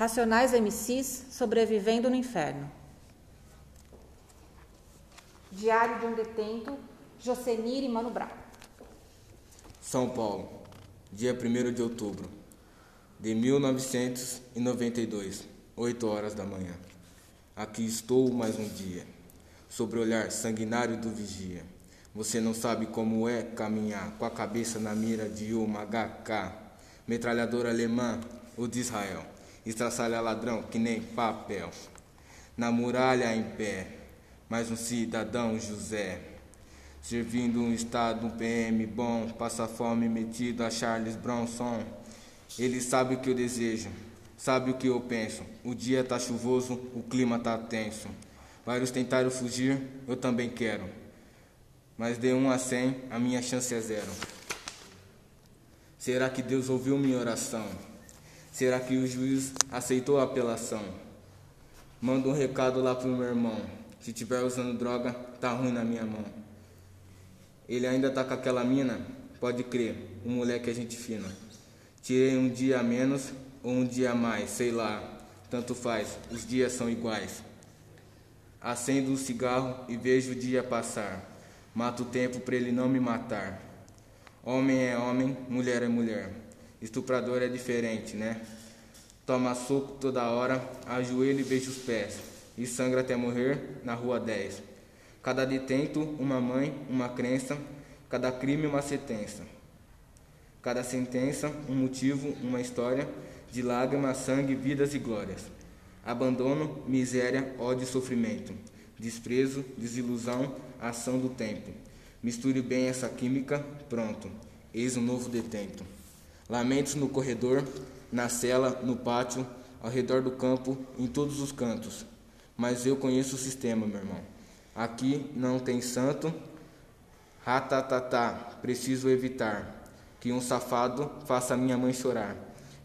Racionais MCs sobrevivendo no inferno. Diário de um detento, Josenir e Mano Brown. São Paulo, dia 1 de outubro de 1992, 8 horas da manhã. Aqui estou mais um dia, sobre o olhar sanguinário do vigia. Você não sabe como é caminhar com a cabeça na mira de uma HK, metralhadora alemã ou de Israel, estraçalha ladrão que nem papel. Na muralha em pé, mais um cidadão José, servindo um estado, um PM bom, passa fome metido a Charles Bronson. Ele sabe o que eu desejo, sabe o que eu penso. O dia tá chuvoso, o clima tá tenso. Vários tentaram fugir, eu também quero. Mas de 1 a 100, a minha chance é zero. Será que Deus ouviu minha oração? Será que o juiz aceitou a apelação? Manda um recado lá pro meu irmão. Se tiver usando droga, tá ruim na minha mão. Ele ainda tá com aquela mina? Pode crer, um moleque é gente fina. Tirei um dia a menos ou um dia a mais, sei lá, tanto faz, os dias são iguais. Acendo um cigarro e vejo o dia passar. Mato o tempo para ele não me matar. Homem é homem, mulher é mulher. Estuprador é diferente, né? Toma soco toda hora, ajoelho e beijo os pés. E sangra até morrer na rua 10. Cada detento, uma mãe, uma crença. Cada crime, uma sentença. Cada sentença, um motivo, uma história de lágrimas, sangue, vidas e glórias. Abandono, miséria, ódio e sofrimento. Desprezo, desilusão, ação do tempo. Misture bem essa química, pronto. Eis um novo detento. Lamentos no corredor, na cela, no pátio, ao redor do campo, em todos os cantos. Mas eu conheço o sistema, meu irmão. Aqui não tem santo. Ratatatá, preciso evitar que um safado faça minha mãe chorar.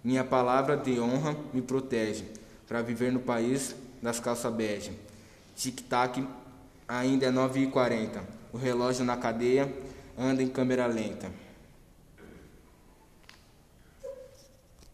Minha palavra de honra me protege para viver no país das calças bege. Tic-tac, ainda é 9h40. O relógio na cadeia anda em câmera lenta.